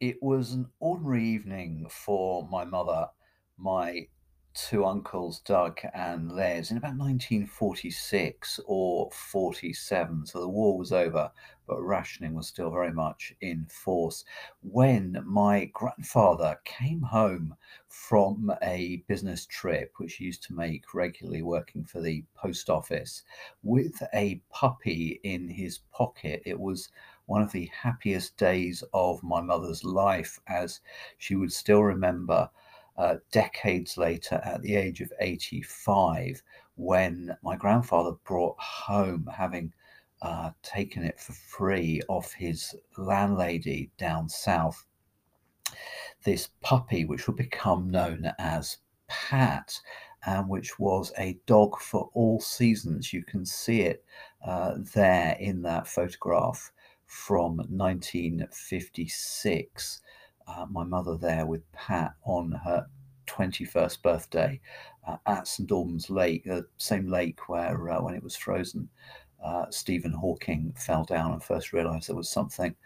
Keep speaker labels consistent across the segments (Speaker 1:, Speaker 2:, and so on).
Speaker 1: It was an ordinary evening for my mother, my two uncles, Doug and Les, in about 1946 or 47. So the war was over, but rationing was still very much in force. When my grandfather came home from a business trip, which he used to make regularly working for the post office, with a puppy in his pocket, it was one of the happiest days of my mother's life, as she would still remember uh, decades later at the age of 85 when my grandfather brought home, having uh, taken it for free off his landlady down south, this puppy, which would become known as Pat. And which was a dog for all seasons. You can see it uh, there in that photograph from 1956. Uh, my mother there with Pat on her 21st birthday uh, at St Albans Lake, the same lake where, uh, when it was frozen, uh, Stephen Hawking fell down and first realised there was something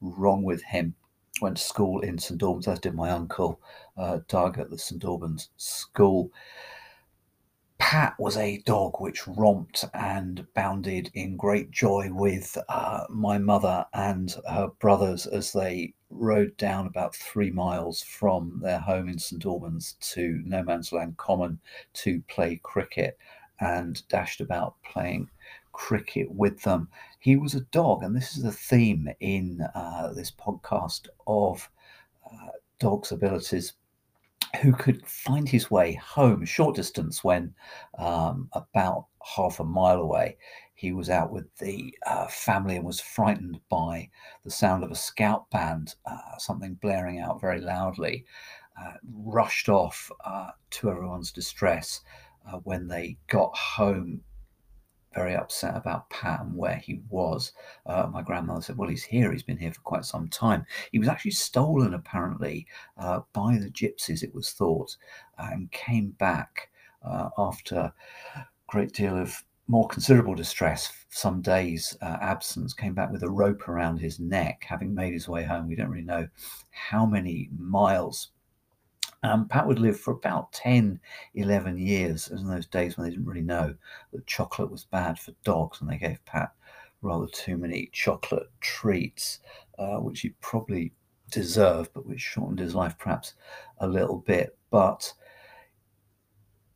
Speaker 1: wrong with him. Went to school in St Albans, as did my uncle uh, Doug at the St Albans School. Pat was a dog which romped and bounded in great joy with uh, my mother and her brothers as they rode down about three miles from their home in St Albans to No Man's Land Common to play cricket and dashed about playing cricket with them. He was a dog, and this is a theme in uh, this podcast of uh, dogs' abilities who could find his way home short distance when um, about half a mile away. He was out with the uh, family and was frightened by the sound of a scout band, uh, something blaring out very loudly, uh, rushed off uh, to everyone's distress uh, when they got home very upset about Pat and where he was. Uh, my grandmother said, Well, he's here. He's been here for quite some time. He was actually stolen, apparently, uh, by the gypsies, it was thought, uh, and came back uh, after a great deal of more considerable distress, some days' uh, absence, came back with a rope around his neck, having made his way home. We don't really know how many miles um, Pat would live for about 10, 11 years, in those days when they didn't really know that chocolate was bad for dogs, and they gave Pat rather too many chocolate treats, uh, which he probably deserved, but which shortened his life perhaps a little bit. But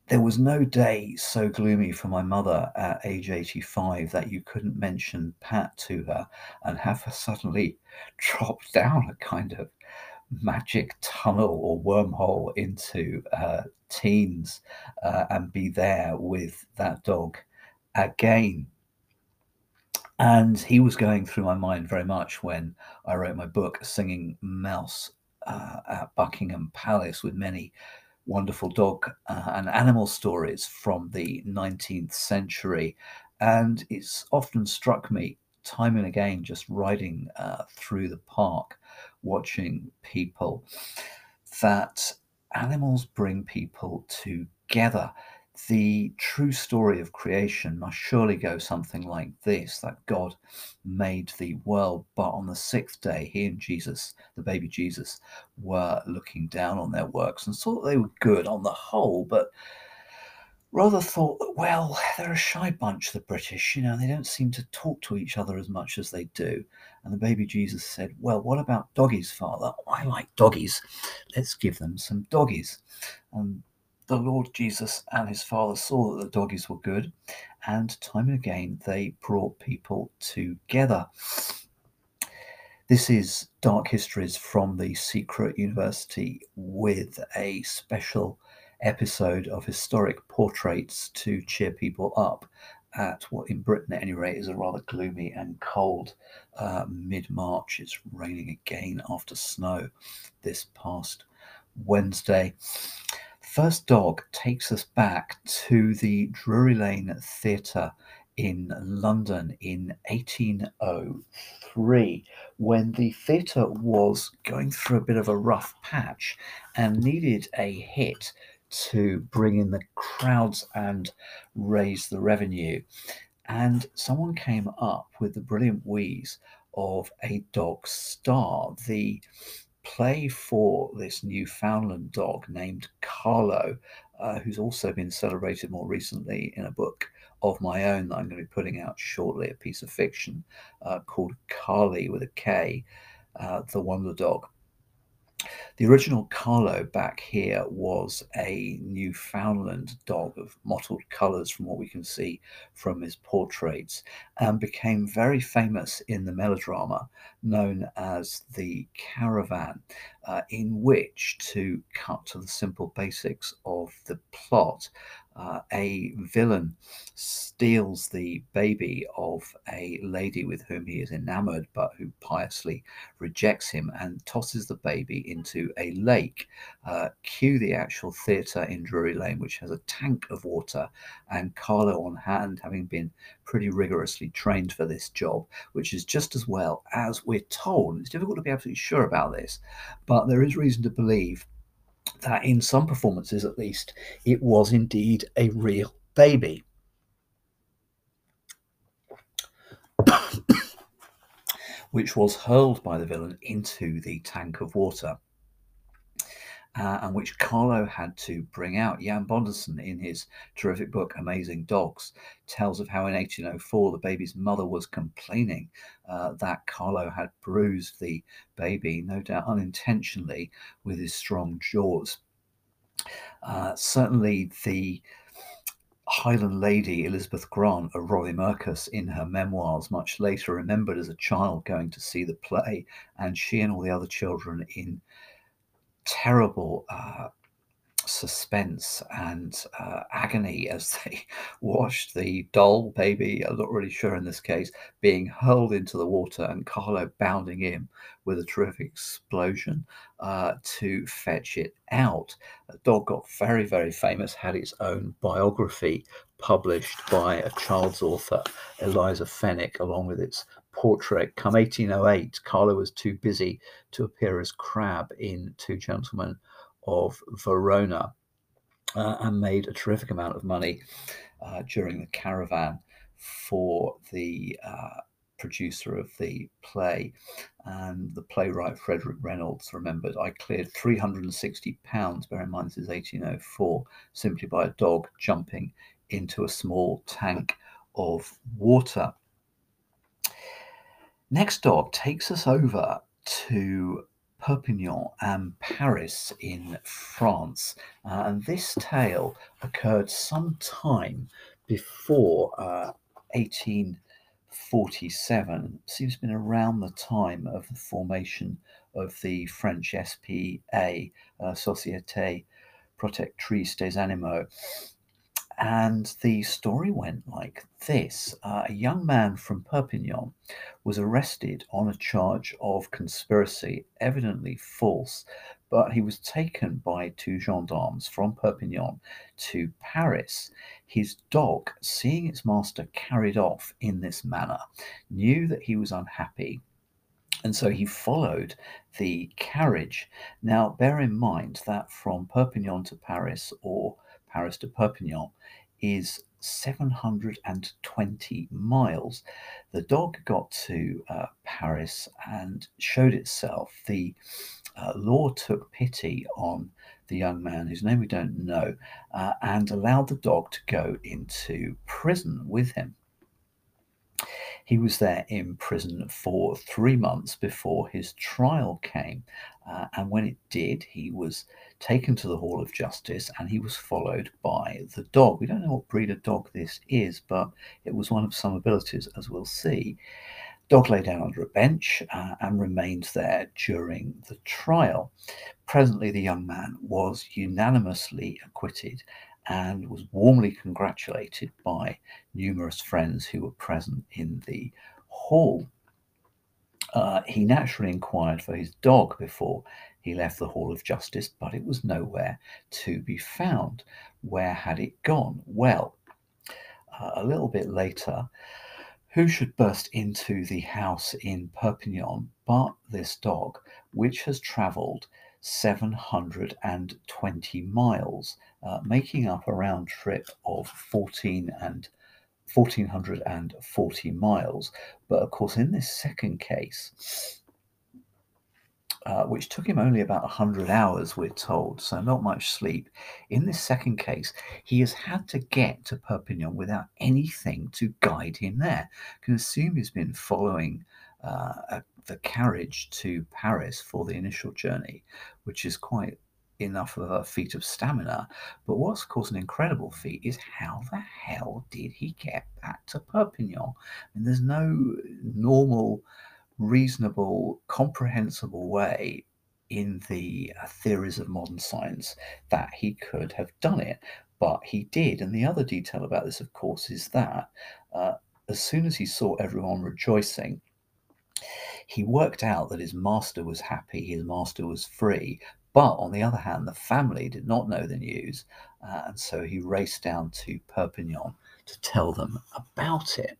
Speaker 1: there was no day so gloomy for my mother at age 85 that you couldn't mention Pat to her and have her suddenly drop down a kind of magic tunnel or wormhole into uh, teens uh, and be there with that dog again. And he was going through my mind very much when I wrote my book, Singing Mouse uh, at Buckingham Palace, with many wonderful dog uh, and animal stories from the 19th century. And it's often struck me time and again just riding uh, through the park watching people that animals bring people together. The true story of creation must surely go something like this that God made the world, but on the sixth day, he and Jesus, the baby Jesus, were looking down on their works and saw that they were good on the whole, but rather thought that, well, they're a shy bunch, the British, you know, they don't seem to talk to each other as much as they do. And the baby Jesus said, well, what about doggies, Father? Oh, I like doggies. Let's give them some doggies. And the Lord Jesus and his Father saw that the doggies were good, and time and again they brought people together. This is Dark Histories from the Secret University with a special episode of historic portraits to cheer people up at what in Britain at any rate is a rather gloomy and cold uh, mid-March. It's raining again after snow this past Wednesday. First Dog takes us back to the Drury Lane Theatre in London in 1803 when the theatre was going through a bit of a rough patch and needed a hit to bring in the crowds and raise the revenue. And someone came up with the brilliant wheeze of a dog star. The play for this Newfoundland dog named Carlo, uh, who's also been celebrated more recently in a book of my own that I'm going to be putting out shortly, a piece of fiction uh, called Kali with a K, uh, The Wonder Dog. The original Carlo back here was a Newfoundland dog of mottled colours, from what we can see from his portraits, and became very famous in the melodrama known as The Caravan, uh, in which, to cut to the simple basics of the plot, uh, a villain steals the baby of a lady with whom he is enamored, but who piously rejects him and tosses the baby into a lake. Uh, cue the actual theatre in Drury Lane, which has a tank of water, and Carlo on hand, having been pretty rigorously trained for this job, which is just as well as we're told. It's difficult to be absolutely sure about this, but there is reason to believe that in some performances at least, it was indeed a real baby. which was hurled by the villain into the tank of water uh, and which Carlo had to bring out. Jan Bondeson, in his terrific book Amazing Dogs, tells of how in 1804 the baby's mother was complaining uh, that Carlo had bruised the baby, no doubt unintentionally, with his strong jaws. Uh, certainly, the Highland lady Elizabeth Grant of Rothiemurchus in her memoirs much later remembered as a child going to see the play, and she and all the other children in terrible uh, suspense and uh, agony as they watched the doll baby, I'm not really sure in this case, being hurled into the water and Carlo bounding in with a terrific explosion uh, to fetch it out. The dog got very, very famous, had its own biography published by a child's author, Eliza Fenwick, along with its portrait. Come 1808, Carlo was too busy to appear as Crab in Two Gentlemen of Verona uh, and made a terrific amount of money uh, during the caravan for the uh, producer of the play. And the playwright Frederick Reynolds remembered, I cleared 360 pounds, bear in mind this is 1804, simply by a dog jumping into a small tank of water. Next dog takes us over to Perpignan and Paris in France. Uh, and this tale occurred some time before uh, 1847. It seems to have been around the time of the formation of the French SPA, uh, Société Protectrice des Animaux. And the story went like this uh, A young man from Perpignan was arrested on a charge of conspiracy, evidently false, but he was taken by two gendarmes from Perpignan to Paris. His dog, seeing its master carried off in this manner, knew that he was unhappy and so he followed the carriage. Now, bear in mind that from Perpignan to Paris or Paris to Perpignan, is 720 miles. The dog got to uh, Paris and showed itself. The uh, law took pity on the young man, whose name we don't know, uh, and allowed the dog to go into prison with him. He was there in prison for three months before his trial came. Uh, and when it did, he was taken to the Hall of Justice and he was followed by the dog. We don't know what breed of dog this is, but it was one of some abilities, as we'll see. Dog lay down under a bench uh, and remained there during the trial. Presently, the young man was unanimously acquitted and was warmly congratulated by numerous friends who were present in the hall. Uh, he naturally inquired for his dog before he left the Hall of Justice, but it was nowhere to be found. Where had it gone? Well, uh, a little bit later, who should burst into the house in Perpignan but this dog, which has travelled 720 miles, uh, making up a round trip of 14 and 1440 miles. But of course, in this second case, uh, which took him only about 100 hours, we're told, so not much sleep. In this second case, he has had to get to Perpignan without anything to guide him there. You can assume he's been following uh, a, the carriage to Paris for the initial journey, which is quite enough of a feat of stamina. But what's, of course, an incredible feat is how the hell did he get back to Perpignan? I And there's no normal reasonable, comprehensible way in the uh, theories of modern science that he could have done it. But he did. And the other detail about this, of course, is that uh, as soon as he saw everyone rejoicing, he worked out that his master was happy, his master was free. But on the other hand, the family did not know the news. Uh, and so he raced down to Perpignan to tell them about it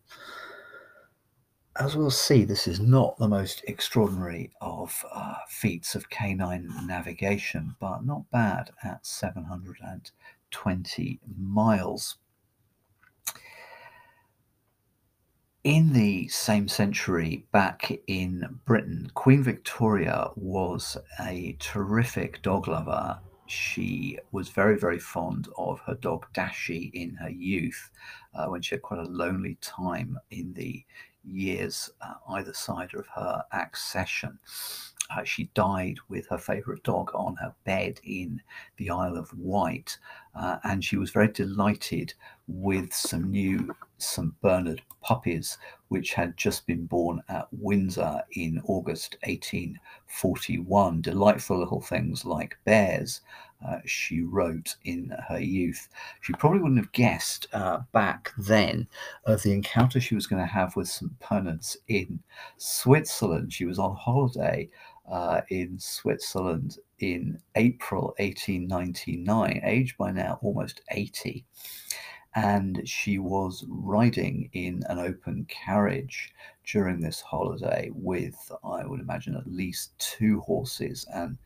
Speaker 1: as we'll see, this is not the most extraordinary of uh, feats of canine navigation, but not bad at 720 miles. In the same century, back in Britain, Queen Victoria was a terrific dog lover. She was very, very fond of her dog Dashi in her youth, uh, when she had quite a lonely time in the years uh, either side of her accession. Uh, she died with her favourite dog on her bed in the Isle of Wight, uh, and she was very delighted with some new St Bernard puppies, which had just been born at Windsor in August 1841. Delightful little things like bears, uh, she wrote in her youth. She probably wouldn't have guessed uh, back then of the encounter she was going to have with St. Bernards in Switzerland. She was on holiday uh, in Switzerland in April 1899, aged by now almost 80. And she was riding in an open carriage during this holiday with, I would imagine, at least two horses and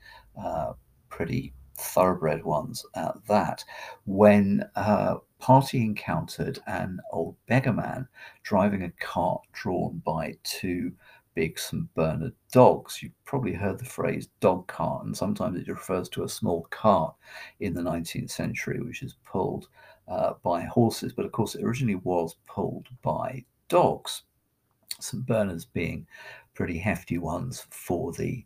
Speaker 1: uh, pretty thoroughbred ones at that, when a party encountered an old beggar man driving a cart drawn by two big St. Bernard dogs. You've probably heard the phrase dog cart, and sometimes it refers to a small cart in the 19th century, which is pulled uh, by horses, but of course it originally was pulled by dogs. St. Bernards being pretty hefty ones for the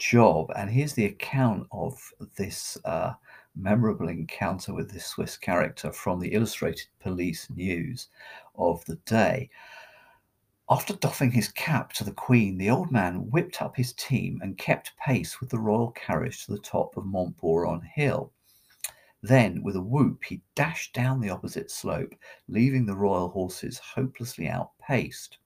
Speaker 1: job. And here's the account of this uh, memorable encounter with this Swiss character from the Illustrated Police News of the day. After doffing his cap to the Queen, the old man whipped up his team and kept pace with the royal carriage to the top of Montboron Hill. Then, with a whoop, he dashed down the opposite slope, leaving the royal horses hopelessly outpaced.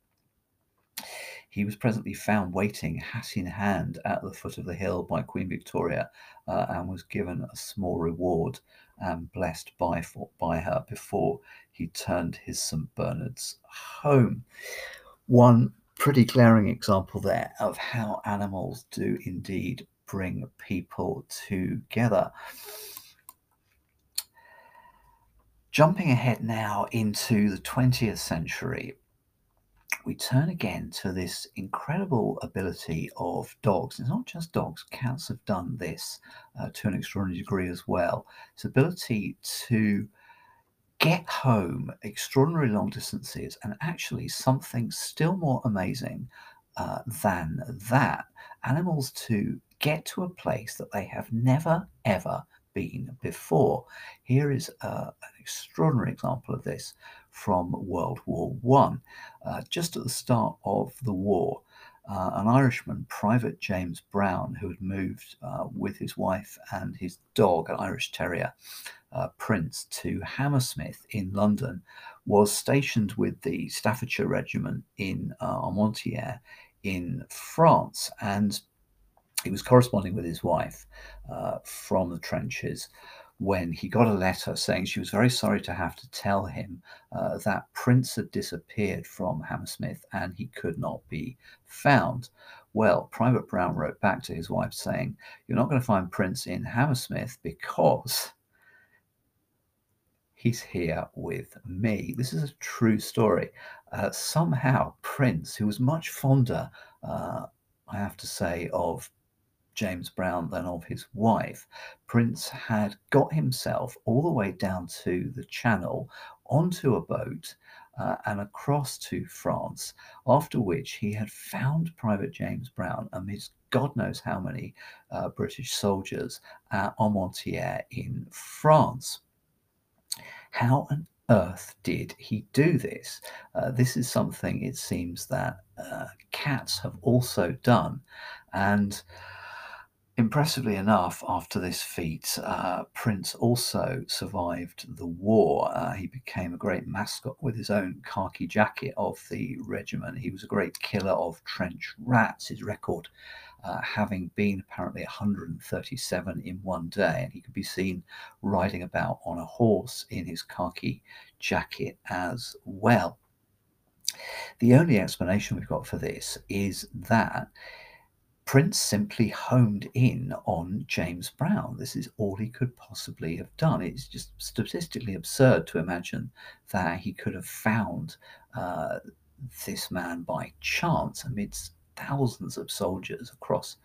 Speaker 1: He was presently found waiting, hat in hand, at the foot of the hill by Queen Victoria uh, and was given a small reward and blessed by, for, by her before he turned his St. Bernard's home. One pretty glaring example there of how animals do indeed bring people together. Jumping ahead now into the 20th century, we turn again to this incredible ability of dogs. It's not just dogs, cats have done this uh, to an extraordinary degree as well. It's ability to get home extraordinary long distances and actually something still more amazing uh, than that animals to get to a place that they have never ever been before. Here is uh, an extraordinary example of this from World War One. Uh, just at the start of the war, uh, an Irishman, Private James Brown, who had moved uh, with his wife and his dog, an Irish Terrier, uh, Prince, to Hammersmith in London, was stationed with the Staffordshire Regiment in uh, Armentières in France. And he was corresponding with his wife uh, from the trenches when he got a letter saying she was very sorry to have to tell him uh, that Prince had disappeared from Hammersmith and he could not be found. Well, Private Brown wrote back to his wife saying, You're not going to find Prince in Hammersmith because he's here with me. This is a true story. Uh, somehow, Prince, who was much fonder, uh, I have to say, of James Brown than of his wife, Prince had got himself all the way down to the Channel onto a boat uh, and across to France, after which he had found Private James Brown amidst God knows how many uh, British soldiers at Armentières in France. How on earth did he do this? Uh, this is something it seems that uh, cats have also done. And Impressively enough, after this feat, uh, Prince also survived the war. Uh, he became a great mascot with his own khaki jacket of the regiment. He was a great killer of trench rats. His record uh, having been apparently 137 in one day, and he could be seen riding about on a horse in his khaki jacket as well. The only explanation we've got for this is that Prince simply homed in on James Brown. This is all he could possibly have done. It's just statistically absurd to imagine that he could have found uh, this man by chance amidst thousands of soldiers across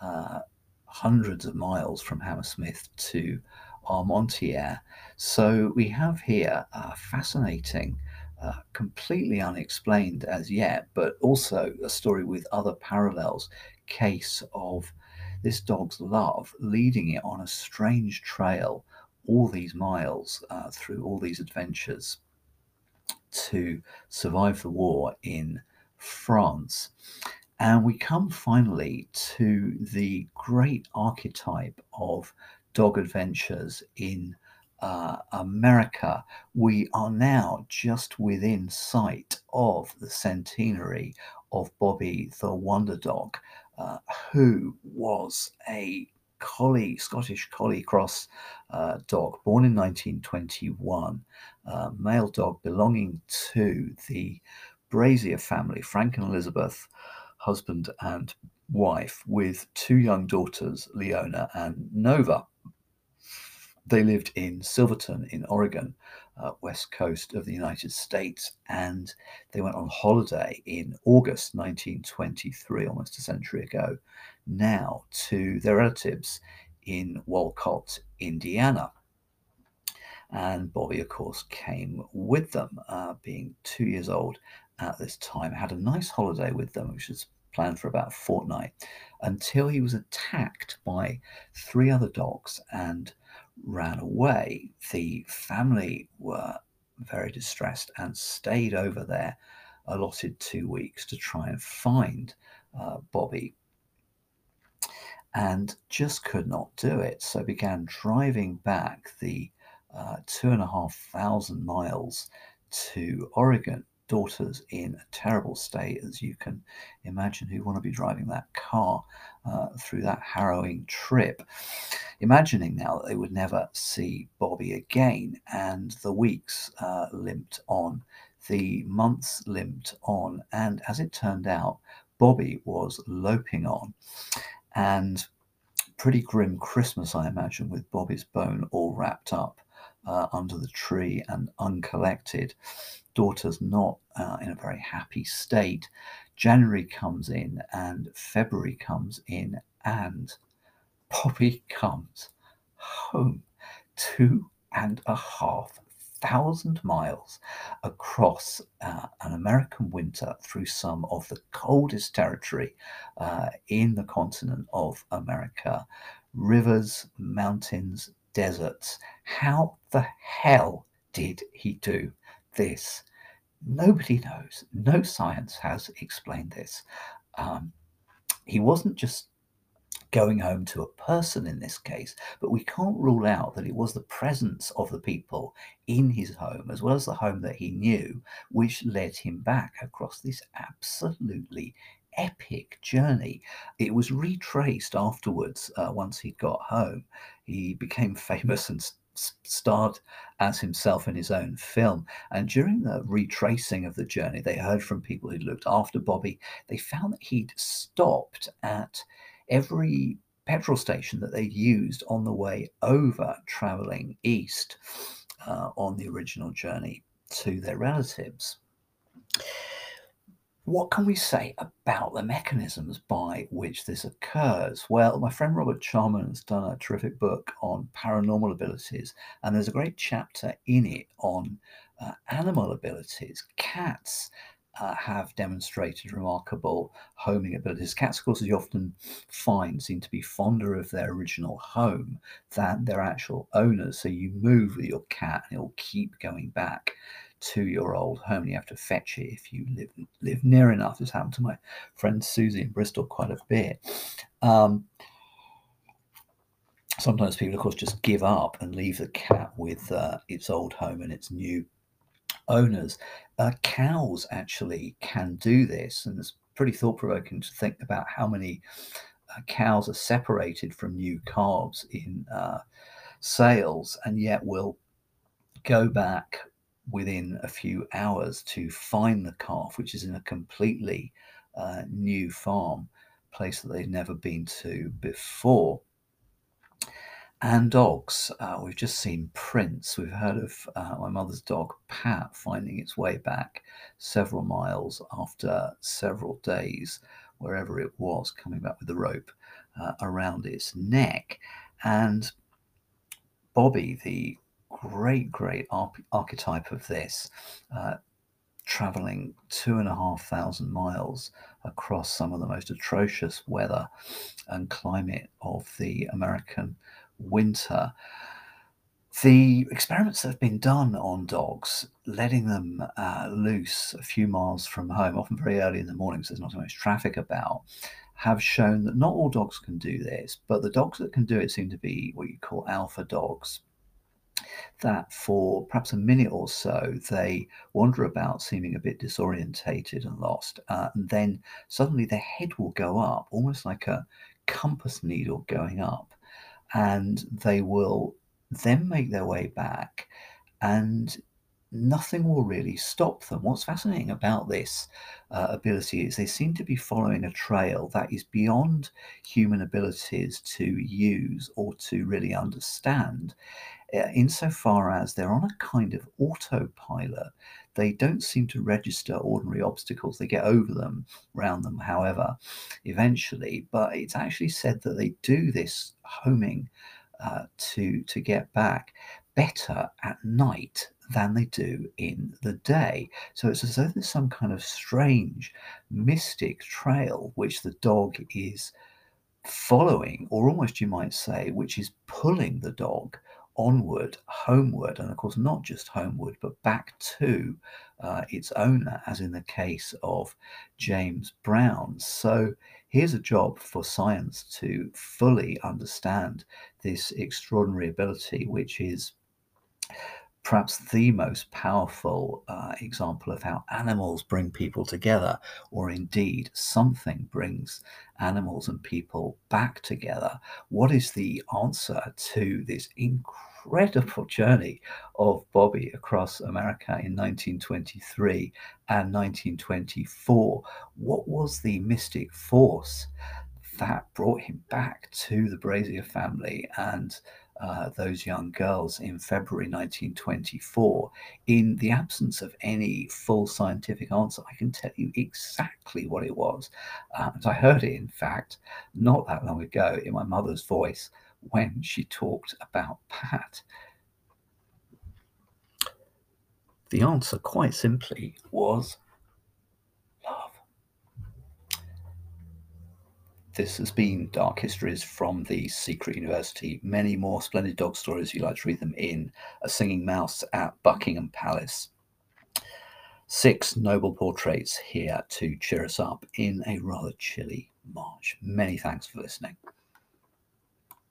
Speaker 1: uh, hundreds of miles from Hammersmith to Armentières. So we have here a fascinating uh, completely unexplained as yet, but also a story with other parallels case of this dog's love leading it on a strange trail all these miles uh, through all these adventures to survive the war in France. And we come finally to the great archetype of dog adventures in uh, America, we are now just within sight of the centenary of Bobby the Wonder Dog, uh, who was a collie, Scottish collie cross uh, dog, born in 1921, uh, male dog belonging to the Brazier family, Frank and Elizabeth, husband and wife, with two young daughters, Leona and Nova. They lived in Silverton in Oregon, uh, west coast of the United States, and they went on holiday in August 1923, almost a century ago, now to their relatives in Wolcott, Indiana. And Bobby, of course, came with them, uh, being two years old at this time, had a nice holiday with them, which was planned for about a fortnight, until he was attacked by three other dogs and ran away, the family were very distressed and stayed over there allotted two weeks to try and find uh, Bobby and just could not do it. So began driving back the uh, two and a half thousand miles to Oregon daughters in a terrible state, as you can imagine, who want to be driving that car uh, through that harrowing trip. Imagining now that they would never see Bobby again, and the weeks uh, limped on, the months limped on, and as it turned out, Bobby was loping on. And pretty grim Christmas, I imagine, with Bobby's bone all wrapped up uh, under the tree and uncollected. Daughter's not uh, in a very happy state. January comes in and February comes in, and Bobby comes home two and a half thousand miles across uh, an American winter through some of the coldest territory uh, in the continent of America rivers, mountains, deserts. How the hell did he do this? Nobody knows. No science has explained this. Um, he wasn't just going home to a person in this case, but we can't rule out that it was the presence of the people in his home, as well as the home that he knew, which led him back across this absolutely epic journey. It was retraced afterwards uh, once he got home. He became famous and starred as himself in his own film. And during the retracing of the journey, they heard from people who'd looked after Bobby. They found that he'd stopped at every petrol station that they'd used on the way over traveling east uh, on the original journey to their relatives what can we say about the mechanisms by which this occurs? Well, my friend Robert Charman has done a terrific book on paranormal abilities, and there's a great chapter in it on uh, animal abilities. Cats uh, have demonstrated remarkable homing abilities. Cats, of course, as you often find, seem to be fonder of their original home than their actual owners. So you move with your cat and it'll keep going back to your old home. You have to fetch it if you live live near enough. This happened to my friend Susie in Bristol quite a bit. Um, sometimes people, of course, just give up and leave the cat with uh, its old home and its new owners. Uh, cows actually can do this, and it's pretty thought provoking to think about how many uh, cows are separated from new calves in uh, sales and yet will go back within a few hours to find the calf, which is in a completely uh, new farm, place that they've never been to before. And dogs. Uh, we've just seen Prince. We've heard of uh, my mother's dog, Pat, finding its way back several miles after several days, wherever it was, coming back with the rope uh, around its neck. And Bobby, the great, great archetype of this, uh, traveling two and a half thousand miles across some of the most atrocious weather and climate of the American winter. The experiments that have been done on dogs, letting them uh, loose a few miles from home, often very early in the morning, so there's not so much traffic about, have shown that not all dogs can do this, but the dogs that can do it seem to be what you call alpha dogs that for perhaps a minute or so they wander about seeming a bit disorientated and lost. Uh, and then suddenly their head will go up, almost like a compass needle going up. And they will then make their way back and nothing will really stop them. What's fascinating about this uh, ability is they seem to be following a trail that is beyond human abilities to use or to really understand. Uh, insofar as they're on a kind of autopilot. They don't seem to register ordinary obstacles. They get over them, round them, however, eventually. But it's actually said that they do this homing uh, to to get back better at night than they do in the day. So it's as though there's some kind of strange mystic trail which the dog is following, or almost you might say, which is pulling the dog onward, homeward, and of course, not just homeward, but back to uh, its owner, as in the case of James Brown. So here's a job for science to fully understand this extraordinary ability, which is perhaps the most powerful uh, example of how animals bring people together, or indeed something brings animals and people back together. What is the answer to this incredible journey of Bobby across America in 1923 and 1924? What was the mystic force that brought him back to the Brazier family and uh, those young girls in February 1924, in the absence of any full scientific answer, I can tell you exactly what it was. Uh, and I heard it, in fact, not that long ago in my mother's voice when she talked about Pat. The answer, quite simply, was love. This has been Dark Histories from the Secret University. Many more splendid dog stories. You like to read them in A Singing Mouse at Buckingham Palace. Six noble portraits here to cheer us up in a rather chilly March. Many thanks for listening.